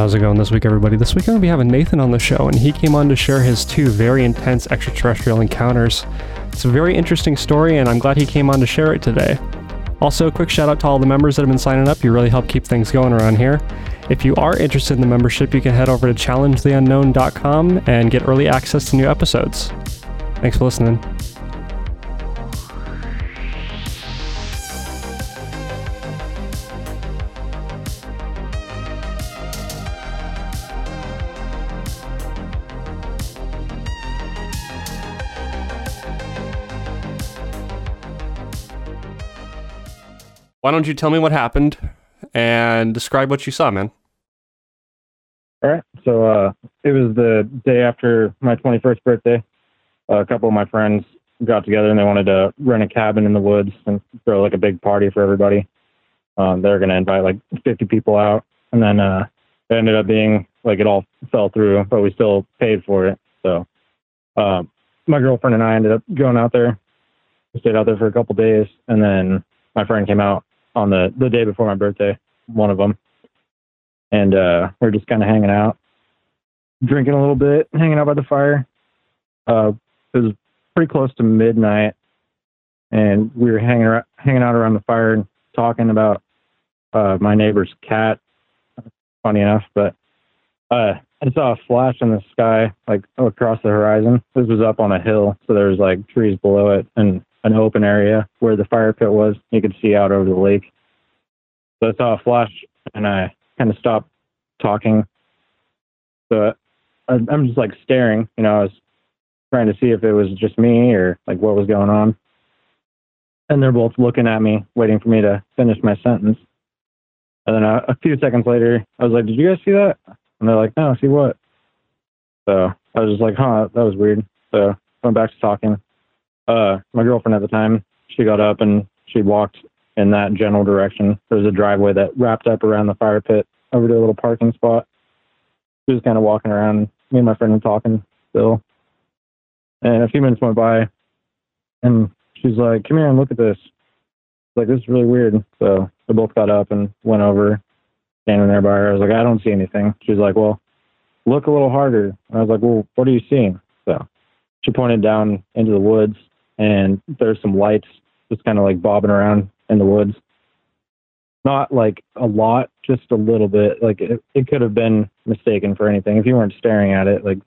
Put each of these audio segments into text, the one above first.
How's it going this week, everybody? This week I'm going to be having Nathan on the show, and he came on to share his two very intense extraterrestrial encounters. It's a very interesting story, and I'm glad he came on to share it today. Also, a quick shout out to all the members that have been signing up. You really help keep things going around here. If you are interested in the membership, you can head over to challengetheunknown.com and get early access to new episodes. Thanks for listening. Why don't you tell me what happened and describe what you saw, man? All right. So uh, it was the day after my 21st birthday. Uh, a couple of my friends got together and they wanted to rent a cabin in the woods and throw like a big party for everybody. Um, they were going to invite like 50 people out. And then uh, it ended up being like it all fell through, but we still paid for it. So um, my girlfriend and I ended up going out there. We stayed out there for a couple days. And then my friend came out on the the day before my birthday, one of them, and uh, we are just kind of hanging out, drinking a little bit, hanging out by the fire. Uh, it was pretty close to midnight, and we were hanging around, hanging out around the fire and talking about uh, my neighbor's cat. Funny enough, but uh, I saw a flash in the sky, like across the horizon. This was up on a hill, so there was like trees below it, and an open area where the fire pit was. You could see out over the lake. So I saw a flash and I kind of stopped talking. So I'm just like staring, you know, I was trying to see if it was just me or like what was going on. And they're both looking at me, waiting for me to finish my sentence. And then a, a few seconds later, I was like, Did you guys see that? And they're like, No, see what? So I was just like, Huh, that was weird. So went back to talking uh, my girlfriend at the time, she got up and she walked in that general direction. There was a driveway that wrapped up around the fire pit over to a little parking spot. She was kind of walking around. Me and my friend were talking still. And a few minutes went by, and she's like, "Come here and look at this." Like this is really weird. So they both got up and went over, standing there by her. I was like, "I don't see anything." She's like, "Well, look a little harder." And I was like, "Well, what are you seeing?" So she pointed down into the woods and there's some lights just kind of like bobbing around in the woods. Not like a lot, just a little bit. Like it, it could have been mistaken for anything if you weren't staring at it. Like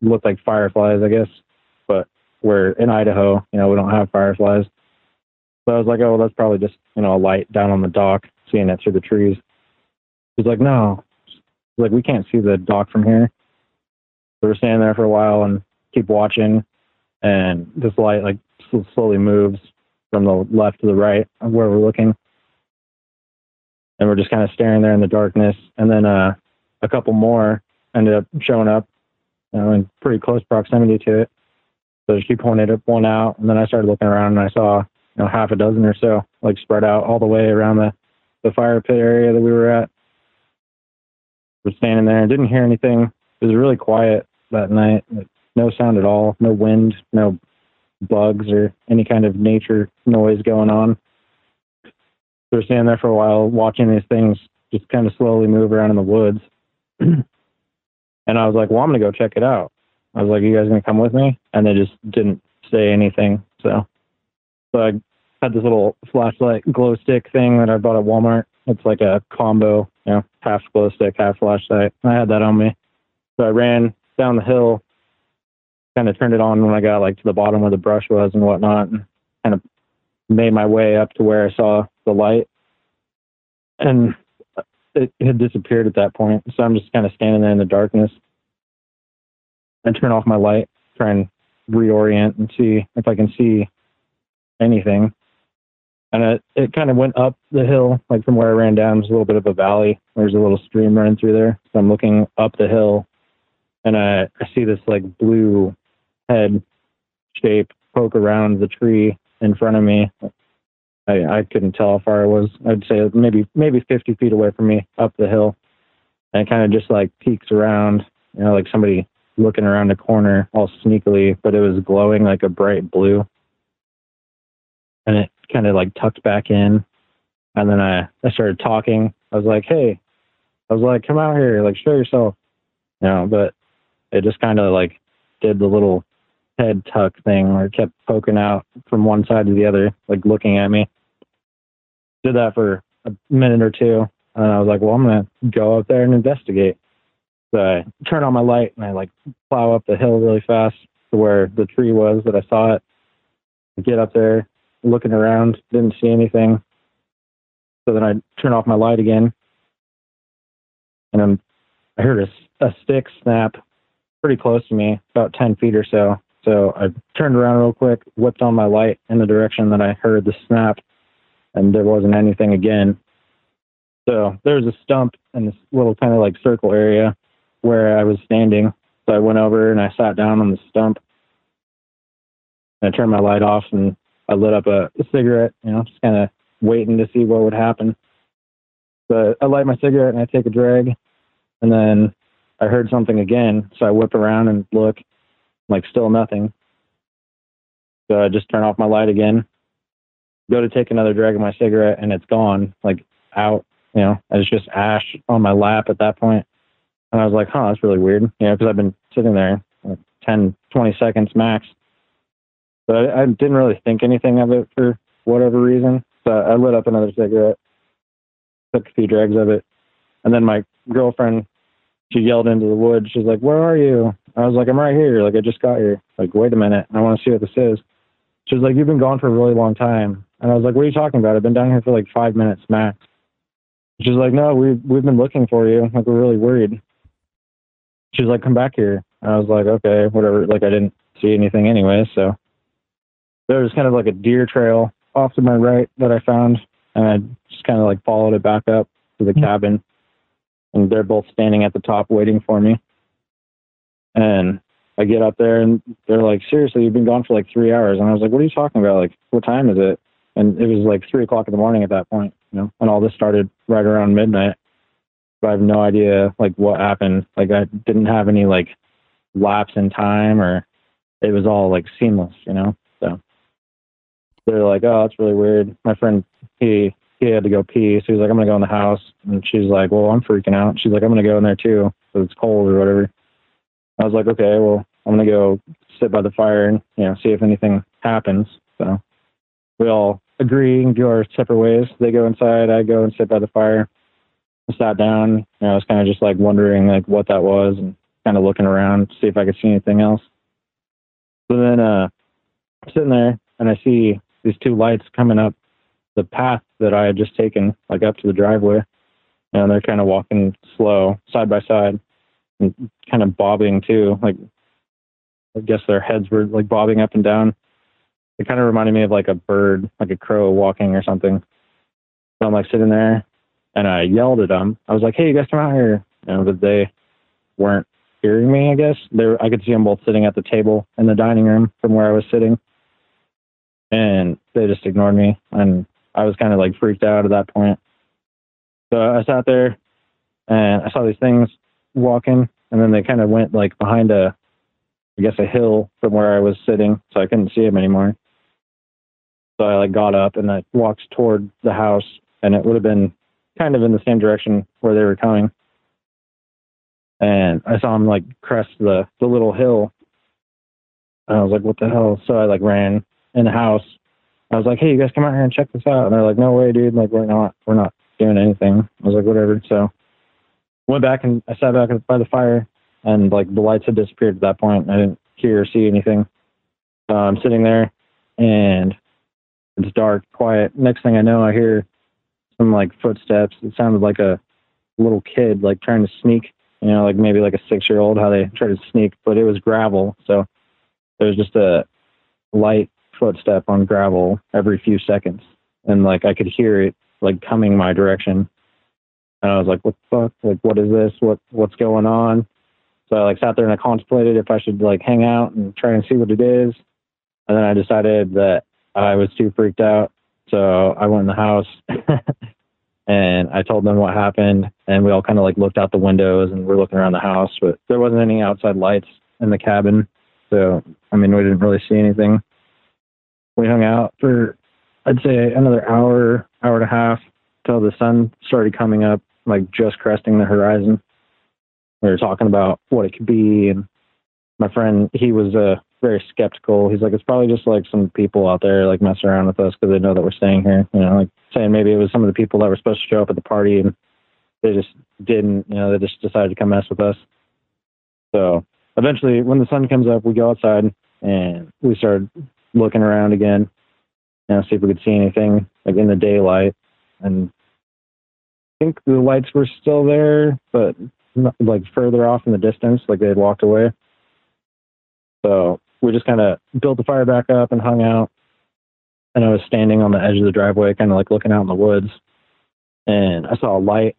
looked like fireflies, I guess. But we're in Idaho, you know, we don't have fireflies. So I was like, oh, well, that's probably just you know a light down on the dock, seeing it through the trees. He's like, no, like we can't see the dock from here. So we're standing there for a while and keep watching, and this light like slowly moves from the left to the right of where we're looking. And we're just kind of staring there in the darkness. And then uh, a couple more ended up showing up you know, in pretty close proximity to it. So she pointed up one out, and then I started looking around and I saw you know half a dozen or so like spread out all the way around the the fire pit area that we were at. We're standing there and didn't hear anything. It was really quiet that night no sound at all, no wind, no bugs or any kind of nature noise going on. So we're standing there for a while watching these things just kind of slowly move around in the woods. and I was like, well, I'm going to go check it out. I was like, you guys going to come with me? And they just didn't say anything. So, so I had this little flashlight glow stick thing that I bought at Walmart. It's like a combo, you know, half glow stick, half flashlight. And I had that on me. So I ran down the hill kind of turned it on when I got like to the bottom where the brush was and whatnot, and kind of made my way up to where I saw the light, and it had disappeared at that point. So I'm just kind of standing there in the darkness. I turn off my light, try and reorient and see if I can see anything. And it, it kind of went up the hill, like from where I ran down. There's a little bit of a valley. There's a little stream running through there. So I'm looking up the hill, and I, I see this like blue head shape poke around the tree in front of me. I, I couldn't tell how far it was. I'd say maybe maybe 50 feet away from me up the hill, and it kind of just like peeks around, you know, like somebody looking around a corner all sneakily, but it was glowing like a bright blue. And it kind of like tucked back in. And then I, I started talking. I was like, hey, I was like, come out here, like show yourself. You know, but it just kind of like did the little head tuck thing where it kept poking out from one side to the other, like looking at me. Did that for a minute or two. And I was like, well, I'm going to go up there and investigate. So I turn on my light and I like plow up the hill really fast to where the tree was that I saw it. get up there, looking around, didn't see anything. So then I turn off my light again. And I'm, I heard a, a stick snap pretty close to me, about 10 feet or so. So I turned around real quick, whipped on my light in the direction that I heard the snap, and there wasn't anything again. So there was a stump in this little kind of like circle area where I was standing. So I went over and I sat down on the stump. And I turned my light off and I lit up a, a cigarette, you know, just kind of waiting to see what would happen. But I light my cigarette and I take a drag, and then I heard something again. So I whip around and look, like still nothing. So I just turn off my light again, go to take another drag of my cigarette, and it's gone, like out. You know, it's just ash on my lap at that point. And I was like, huh, that's really weird. You know, because I've been sitting there like 10, 20 seconds max. But I, I didn't really think anything of it for whatever reason. So I lit up another cigarette, took a few drags of it. And then my girlfriend, she yelled into the woods. She's like, where are you? I was like, I'm right here. Like, I just got here. Like, wait a minute. I want to see what this is. She was like, you've been gone for a really long time. And I was like, what are you talking about? I've been down here for like five minutes max. She's like, no, we've, we've been looking for you. Like, we're really worried. She's like, come back here. And I was like, okay, whatever. Like, I didn't see anything anyway. So there was kind of like a deer trail off to my right that I found. And I just kind of like followed it back up to the mm-hmm. cabin. And they're both standing at the top waiting for me. And I get up there and they're like, seriously, you've been gone for like three hours. And I was like, what are you talking about? Like, what time is it? And it was like three o'clock in the morning at that point, you know, and all this started right around midnight. But I have no idea like what happened. Like I didn't have any like lapse in time or it was all like seamless, you know? So they're like, oh, that's really weird. My friend, he, he had to go pee. So he's like, I'm to go in the house. And she's like, well, I'm freaking out. She's like, I'm to go in there too. So it's cold or whatever. I was like, okay, well, I'm gonna go sit by the fire and you know see if anything happens. So we all agree and go our separate ways. They go inside, I go and sit by the fire. I sat down. You know, I was kind of just like wondering like what that was and kind of looking around to see if I could see anything else. So then uh, I'm sitting there and I see these two lights coming up the path that I had just taken, like up to the driveway. And they're kind of walking slow, side by side and kind of bobbing too. Like I guess their heads were like bobbing up and down. It kind of reminded me of like a bird, like a crow walking or something. So I'm like sitting there and I yelled at them. I was like, "Hey, you guys come out here!" You but they weren't hearing me. I guess they were, I could see them both sitting at the table in the dining room from where I was sitting, and they just ignored me. And I was kind of like freaked out at that point. So I sat there and I saw these things walking, and then they kind of went like behind a, I guess a hill from where I was sitting, so I couldn't see them anymore. So I like got up and I walked toward the house, and it would have been kind of in the same direction where they were coming. And I saw them like crest the the little hill. And I was like, "What the hell?" So I like ran in the house. I was like, "Hey, you guys come out here and check this out." And they're like, "No way, dude! Like, we're not, we're not doing anything." I was like, "Whatever." So went back and I sat back by the fire, and like the lights had disappeared at that point. I didn't hear or see anything. Uh, I'm sitting there, and it's dark, quiet. Next thing I know, I hear some like footsteps. It sounded like a little kid like trying to sneak. You know, like maybe like a six year old how they try to sneak, but it was gravel, so there was just a light footstep on gravel every few seconds, and like I could hear it like coming my direction. And I was like, what the fuck? Like, what is this? What what's going on? So I like sat there and I contemplated if I should like hang out and try and see what it is. And then I decided that I was too freaked out. So I went in the house and I told them what happened. And we all kind of like looked out the windows and we're looking around the house, but there wasn't any outside lights in the cabin. So, I mean, we didn't really see anything. We hung out for, I'd say, another hour, hour and a half till the sun started coming up like just cresting the horizon. We were talking about what it could be, and my friend, he was uh, very skeptical. He's like, it's probably just like some people out there like messing around with us because they know that we're staying here. You know, like saying maybe it was some of the people that were supposed to show up at the party and they just didn't. You know, they just decided to come mess with us. So eventually, when the sun comes up, we go outside and we started looking around again, you know, see if we could see anything like in the daylight. And I think the lights were still there, but not, like further off in the distance, like they had walked away. So we just kind of built the fire back up and hung out. And I was standing on the edge of the driveway, kind of like looking out in the woods. And I saw a light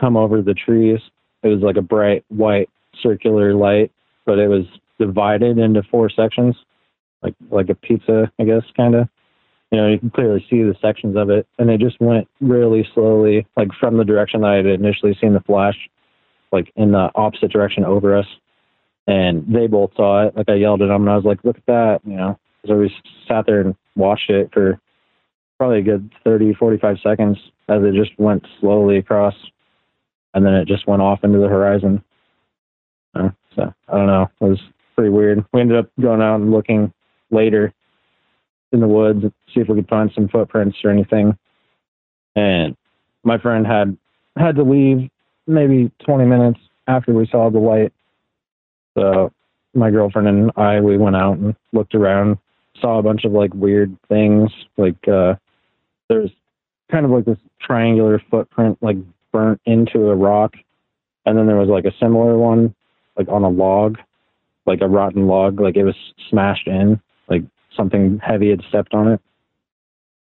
come over the trees. It was like a bright white circular light, but it was divided into four sections, like like a pizza, I guess, kind of. You know, you can clearly see the sections of it, and it just went really slowly, like from the direction that I had initially seen the flash, like in the opposite direction over us and they both saw it. Like I yelled at them, and I was like, "Look at that!" You know, so we sat there and watched it for probably a good 30, 45 seconds as it just went slowly across, and then it just went off into the horizon. Uh, so I don't know. It was pretty weird. We ended up going out and looking later in the woods, see if we could find some footprints or anything. And my friend had had to leave maybe 20 minutes after we saw the light so my girlfriend and I we went out and looked around, saw a bunch of like weird things. Like uh there's kind of like this triangular footprint like burnt into a rock. And then there was like a similar one like on a log, like a rotten log, like it was smashed in, like something heavy had stepped on it.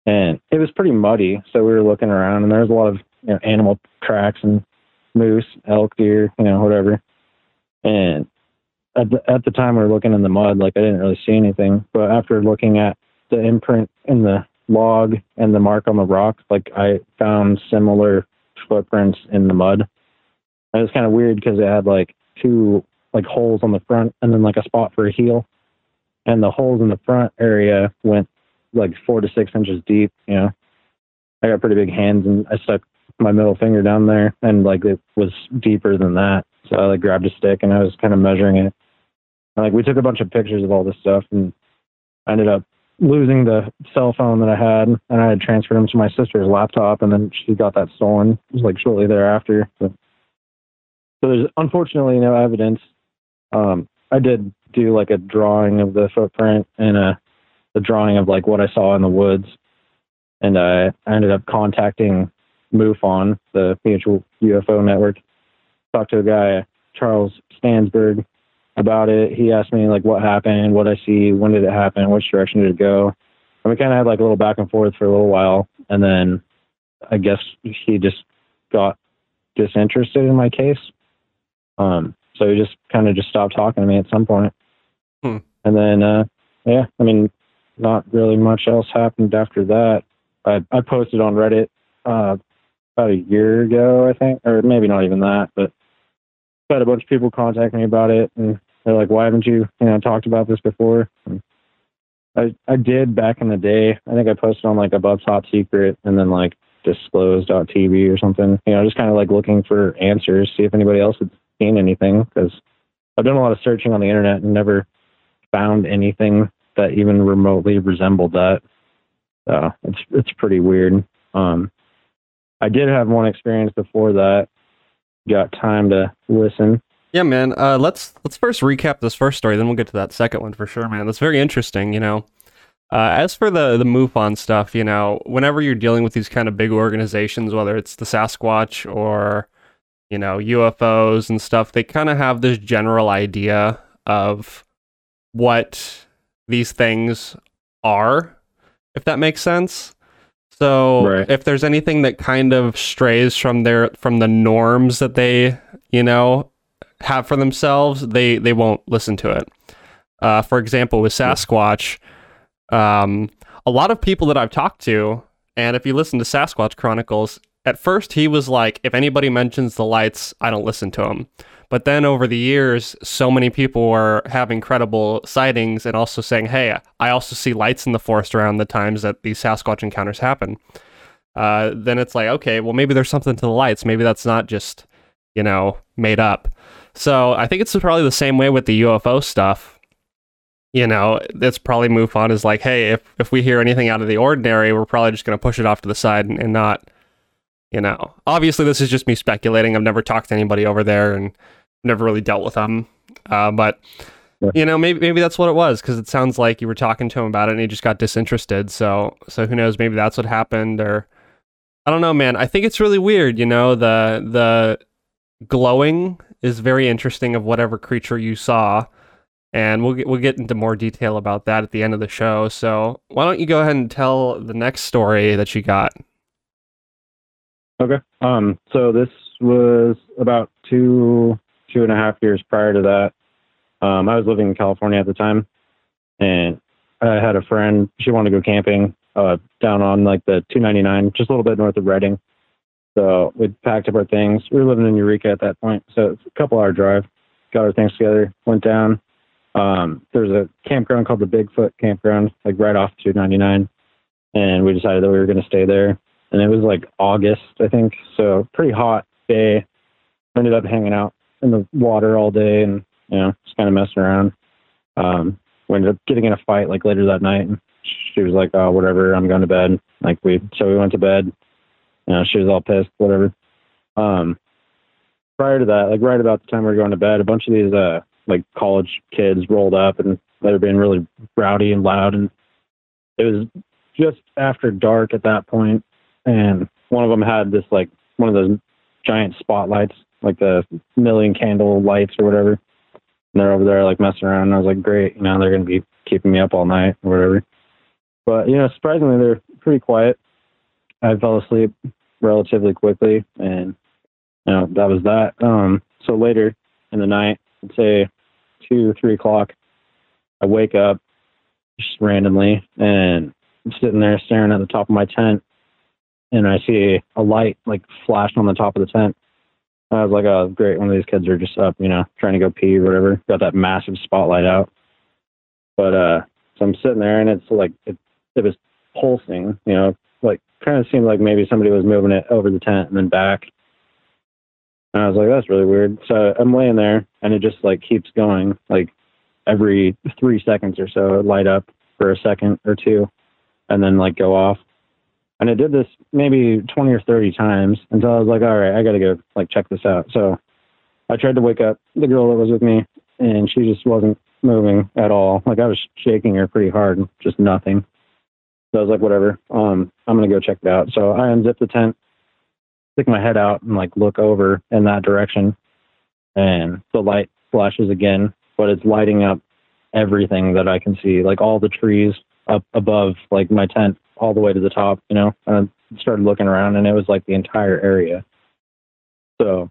And it was pretty muddy, so we were looking around and there was a lot of you know, animal tracks and moose, elk, deer, you know, whatever. And at the, at the time we were looking in the mud, like I didn't really see anything. But after looking at the imprint in the log and the mark on the rock, like I found similar footprints in the mud. And it was kind of weird because it had like two like holes on the front and then like a spot for a heel. And the holes in the front area went like four to six inches deep. You know, I got pretty big hands and I stuck my middle finger down there and like it was deeper than that. So I like grabbed a stick and I was kind of measuring it. And, like we took a bunch of pictures of all this stuff and I ended up losing the cell phone that I had and I had transferred them to my sister's laptop and then she got that stolen. It was like shortly thereafter. So, so there's unfortunately no evidence. Um, I did do like a drawing of the footprint and a, drawing of like what I saw in the woods. And I, I ended up contacting MUFON, the Mutual UFO Network. Talked to a guy, Charles Stansberg, about it. He asked me like what happened, what I see, when did it happen, which direction did it go. And we kind of had like a little back and forth for a little while, and then I guess he just got disinterested in my case. Um, so he just kind of just stopped talking to me at some point. Hmm. And then, uh, yeah, I mean, not really much else happened after that. I, I posted on Reddit uh, about a year ago, I think, or maybe not even that, but had a bunch of people contact me about it, and they're like, "Why haven't you, you know, talked about this before?" And I I did back in the day. I think I posted on like above top secret, and then like disclosed.tv or something. You know, just kind of like looking for answers, see if anybody else had seen anything, because I've done a lot of searching on the internet and never found anything that even remotely resembled that. So it's it's pretty weird. Um, I did have one experience before that got time to listen. Yeah, man. Uh, let's let's first recap this first story, then we'll get to that second one for sure, man. That's very interesting. You know, uh, as for the the MUFON stuff, you know, whenever you're dealing with these kind of big organizations, whether it's the Sasquatch or you know UFOs and stuff, they kind of have this general idea of what these things are, if that makes sense. So right. if there's anything that kind of strays from their from the norms that they, you know, have for themselves, they they won't listen to it. Uh, for example, with Sasquatch, um, a lot of people that I've talked to, and if you listen to Sasquatch Chronicles, at first he was like, if anybody mentions the lights, I don't listen to him. But then over the years, so many people were having credible sightings and also saying, hey, I also see lights in the forest around the times that these Sasquatch encounters happen. uh, then it's like, okay, well, maybe there's something to the lights. Maybe that's not just, you know, made up. So I think it's probably the same way with the UFO stuff. You know, it's probably MUFON is like, hey, if, if we hear anything out of the ordinary, we're probably just going to push it off to the side and, and not, you know. Obviously, this is just me speculating. I've never talked to anybody over there and never really dealt with them. Uh, but you know, maybe maybe that's what it was because it sounds like you were talking to him about it and he just got disinterested. So so who knows? Maybe that's what happened, or I don't know, man. I think it's really weird. You know, the the glowing is very interesting of whatever creature you saw, and we'll get, we'll get into more detail about that at the end of the show. So why don't you go ahead and tell the next story that you got? Okay. Um. So this was about two two and a half years prior to that. Um, I was living in California at the time, and I had a friend. She wanted to go camping uh, down on like the 299, just a little bit north of Redding. So we packed up our things. We were living in Eureka at that point, so it's a couple hour drive. Got our things together, went down. Um, there's a campground called the Bigfoot Campground, like right off 299, and we decided that we were going to stay there. And it was like August, I think, so pretty hot day. Ended up hanging out in the water all day and you know, just kind of messing around. Um, we ended up getting in a fight like later that night. And she was like, "Oh, whatever, I'm going to bed." Like we, so we went to bed. You know, she was all pissed, whatever. Um, prior to that, like right about the time we were going to bed, a bunch of these uh like college kids rolled up and they were being really rowdy and loud, and it was just after dark at that point, and one of them had this like one of those giant spotlights, like the million candle lights or whatever and they're over there like messing around. And I was like, great, you know, they're going to be keeping me up all night or whatever. But, you know, surprisingly, they're pretty quiet. I fell asleep relatively quickly, and, you know, that was that. Um, so later in the night, let's say two, three o'clock, I wake up just randomly and I'm sitting there staring at the top of my tent, and I see a light like flash on the top of the tent. I was like, oh, great. One of these kids are just up, you know, trying to go pee or whatever. Got that massive spotlight out. But, uh, so I'm sitting there and it's like, it, it was pulsing, you know, like kind of seemed like maybe somebody was moving it over the tent and then back. And I was like, that's really weird. So I'm laying there and it just like keeps going, like every three seconds or so, light up for a second or two and then like go off. And I did this maybe 20 or 30 times until I was like, all right, I got to go like check this out. So I tried to wake up the girl that was with me and she just wasn't moving at all. Like I was shaking her pretty hard, just nothing. So I was like, whatever. Um, I'm gonna go check it out. So I unzip the tent, stick my head out, and like look over in that direction, and the light flashes again, but it's lighting up everything that I can see, like all the trees up above like my tent all the way to the top, you know, and I started looking around and it was like the entire area. So,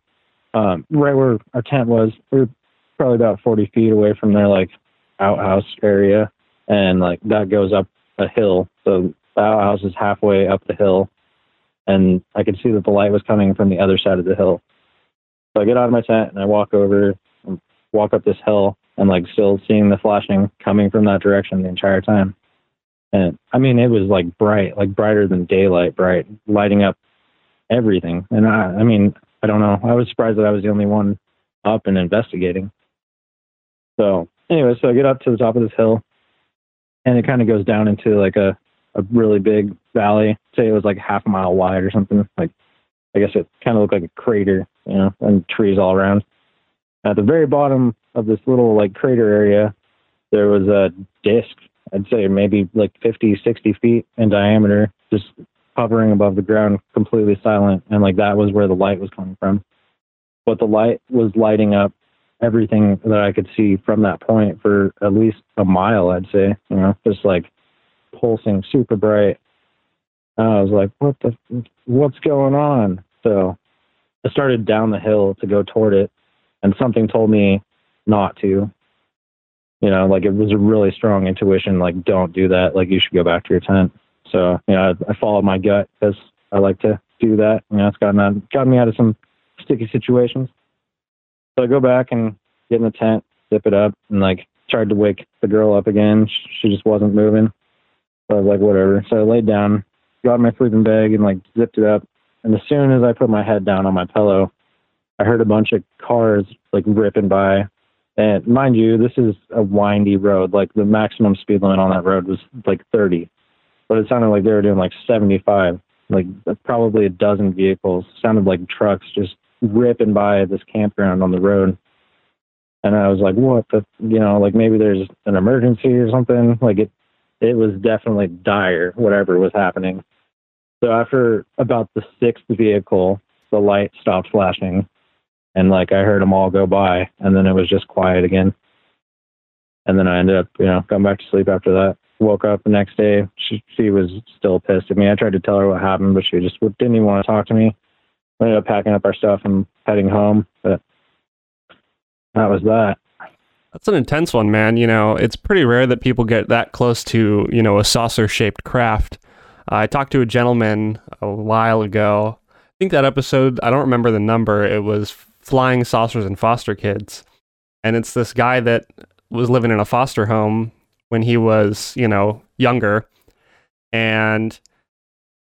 um, right where our tent was, we are probably about 40 feet away from their like outhouse area. And like that goes up a hill. So the outhouse is halfway up the hill. And I could see that the light was coming from the other side of the hill. So I get out of my tent and I walk over and walk up this hill and like still seeing the flashing coming from that direction the entire time. And I mean, it was like bright, like brighter than daylight, bright, lighting up everything. And I, I mean, I don't know. I was surprised that I was the only one up and investigating. So anyway, so I get up to the top of this hill, and it kind of goes down into like a a really big valley. Say it was like half a mile wide or something. Like I guess it kind of looked like a crater, you know, and trees all around. At the very bottom of this little like crater area, there was a disc I'd say maybe like 50, 60 feet in diameter, just hovering above the ground, completely silent. And like that was where the light was coming from. But the light was lighting up everything that I could see from that point for at least a mile, I'd say, you know, just like pulsing super bright. And I was like, what the, what's going on? So I started down the hill to go toward it, and something told me not to you know, like it was a really strong intuition, like don't do that. Like you should go back to your tent. So, you know, I, I followed my gut because I like to do that. You know, it's gotten out, gotten me out of some sticky situations. So I go back and get in the tent, zip it up, and like tried to wake the girl up again. She just wasn't moving. So I was like, whatever. So I laid down got my sleeping bag and like zipped it up. And as soon as I put my head down on my pillow, I heard a bunch of cars like ripping by. And mind you, this is a windy road. Like the maximum speed limit on that road was like 30, but it sounded like they were doing like 75. Like probably a dozen vehicles. sounded like trucks just ripping by this campground on the road. And I was like, what the, you know, like maybe there's an emergency or something. Like it, it was definitely dire, whatever was happening. So after about the sixth vehicle, the light stopped flashing and like I heard them all go by and then it was just quiet again. And then I ended up, you know, going back to sleep after that. Woke up the next day. She, she was still pissed at me. I tried to tell her what happened, but she just didn't even want to talk to me. We ended up packing up our stuff and heading home. But that was that. That's an intense one, man. You know, it's pretty rare that people get that close to, you know, a saucer shaped craft. I talked to a gentleman a while ago. I think that episode, I don't remember the number, it was Flying Saucers and Foster Kids. And it's this guy that was living in a foster home when he was, you know, younger. And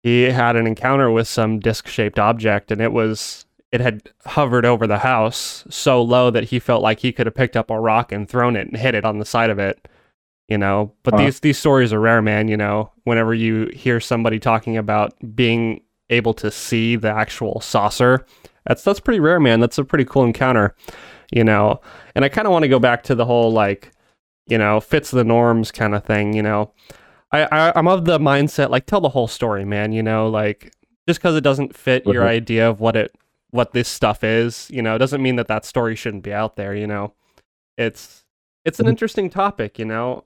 he had an encounter with some disc shaped object, and it was it had hovered over the house so low that he felt like he could have picked up a rock and thrown it and hit it on the side of it you know but uh-huh. these these stories are rare man you know whenever you hear somebody talking about being able to see the actual saucer that's that's pretty rare man. That's a pretty cool encounter you know? And i kind of want to go back to the whole like you know fits the norms kind of thing you know? I, I i'm of the mindset like tell the whole story man you know? Like just because it doesn't fit your Mhm. idea of what it what this stuff is you know doesn't mean that that story shouldn't be out there you know? It's it's an Mhm. interesting topic you know?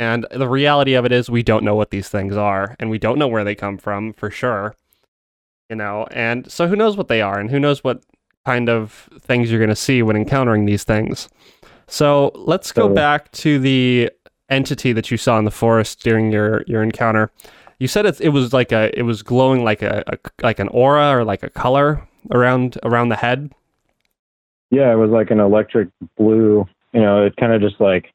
And the reality of it is we don't know what these things are and we don't know where they come from for sure you know and so who knows what they are and who knows what kind of things you're going to see when encountering these things so let's go back to the entity that you saw in the forest during your your encounter you said it's, it was like a it was glowing like a, a like an aura or like a color around around the head Yeah, it was like an electric blue. You know, it kind of just like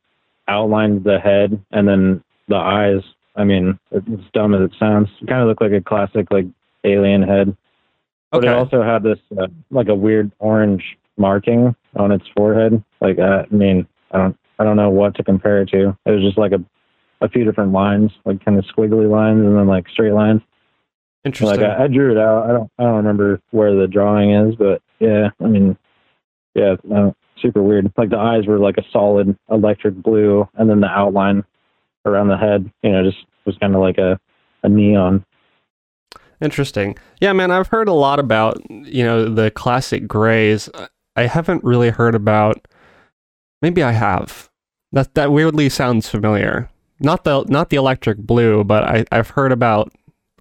outlined the head and then the eyes. I mean, it's dumb as it sounds. It kind of looked like a classic like alien head. But it also had this uh, like a weird orange marking on its forehead. Like uh, I mean, I don't I don't know what to compare it to. It was just like a a few different lines, like kind of squiggly lines and then like straight lines. interesting Like I, I drew it out. I don't I don't remember where the drawing is, but yeah, I mean, yeah, uh, super weird. Like the eyes were like a solid electric blue, and then the outline around the head, you know, just was kind of like a a neon. Interesting. Yeah, man, I've heard a lot about, you know, the classic grays. I haven't really heard about maybe I have. That that weirdly sounds familiar. Not the not the electric blue, but I, I've heard about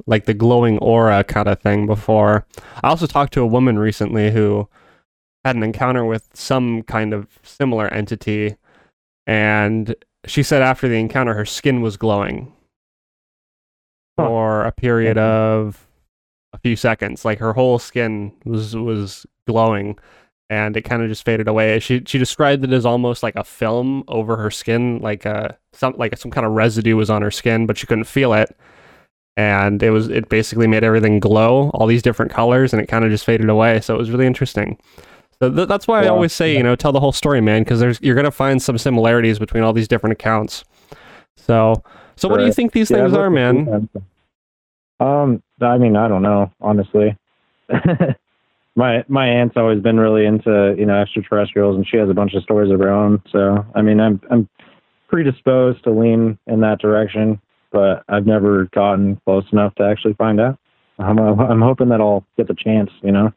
like the glowing aura kind of thing before. I also talked to a woman recently who had an encounter with some kind of similar entity and she said after the encounter her skin was glowing for a period of a few seconds. Like her whole skin was was glowing, and it kind of just faded away. She she described it as almost like a film over her skin, like a some like some kind of residue was on her skin, but she couldn't feel it. And it was it basically made everything glow, all these different colors, and it kind of just faded away. So it was really interesting. So th- that's why I always say, Yeah. you know, tell the whole story, man, because there's you're gonna find some similarities between all these different accounts. So, so what do you think these Yeah, things are, man? times. Um, I mean, I don't know, honestly. my my aunt's always been really into you know extraterrestrials, and she has a bunch of stories of her own. So I mean, I'm I'm predisposed to lean in that direction, but I've never gotten close enough to actually find out. I'm I'm hoping that I'll get the chance. You know,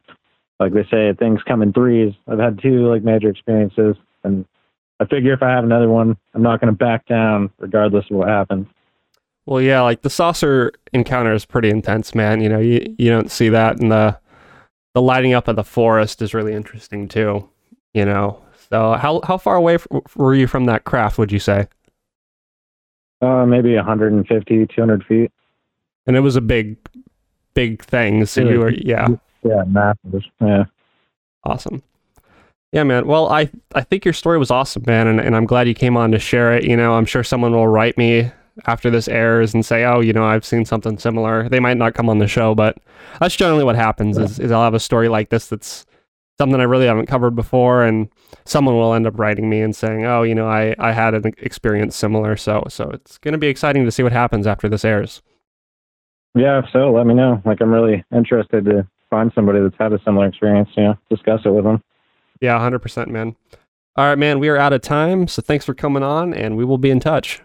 like they say, things come in threes. I've had two like major experiences, and I figure if I have another one, I'm not going to back down regardless of what happens. Well, yeah, like the saucer encounter is pretty intense, man. You know, you you don't see that, and the the lighting up of the forest is really interesting too. You know, so how how far away f- were you from that craft? Would you say? Uh, maybe 150, 200 feet. And it was a big, big thing. So Yeah. you were, yeah, Yeah, massive. Yeah. awesome. Yeah, man. Well, I I think your story was awesome, man, and, and I'm glad you came on to share it. You know, I'm sure someone will write me after this airs and say, "Oh, you know, I've seen something similar." They might not come on the show, but that's generally what happens. Is, is I'll have a story like this that's something I really haven't covered before, and someone will end up writing me and saying, "Oh, you know, I I had an experience similar." So so it's going to be exciting to see what happens after this airs. Yeah, if so, let me know. Like I'm really interested to find somebody that's had a similar experience. You know, discuss it with them. Yeah, hundred percent, man. All right, man. We are out of time, so thanks for coming on, and we will be in touch.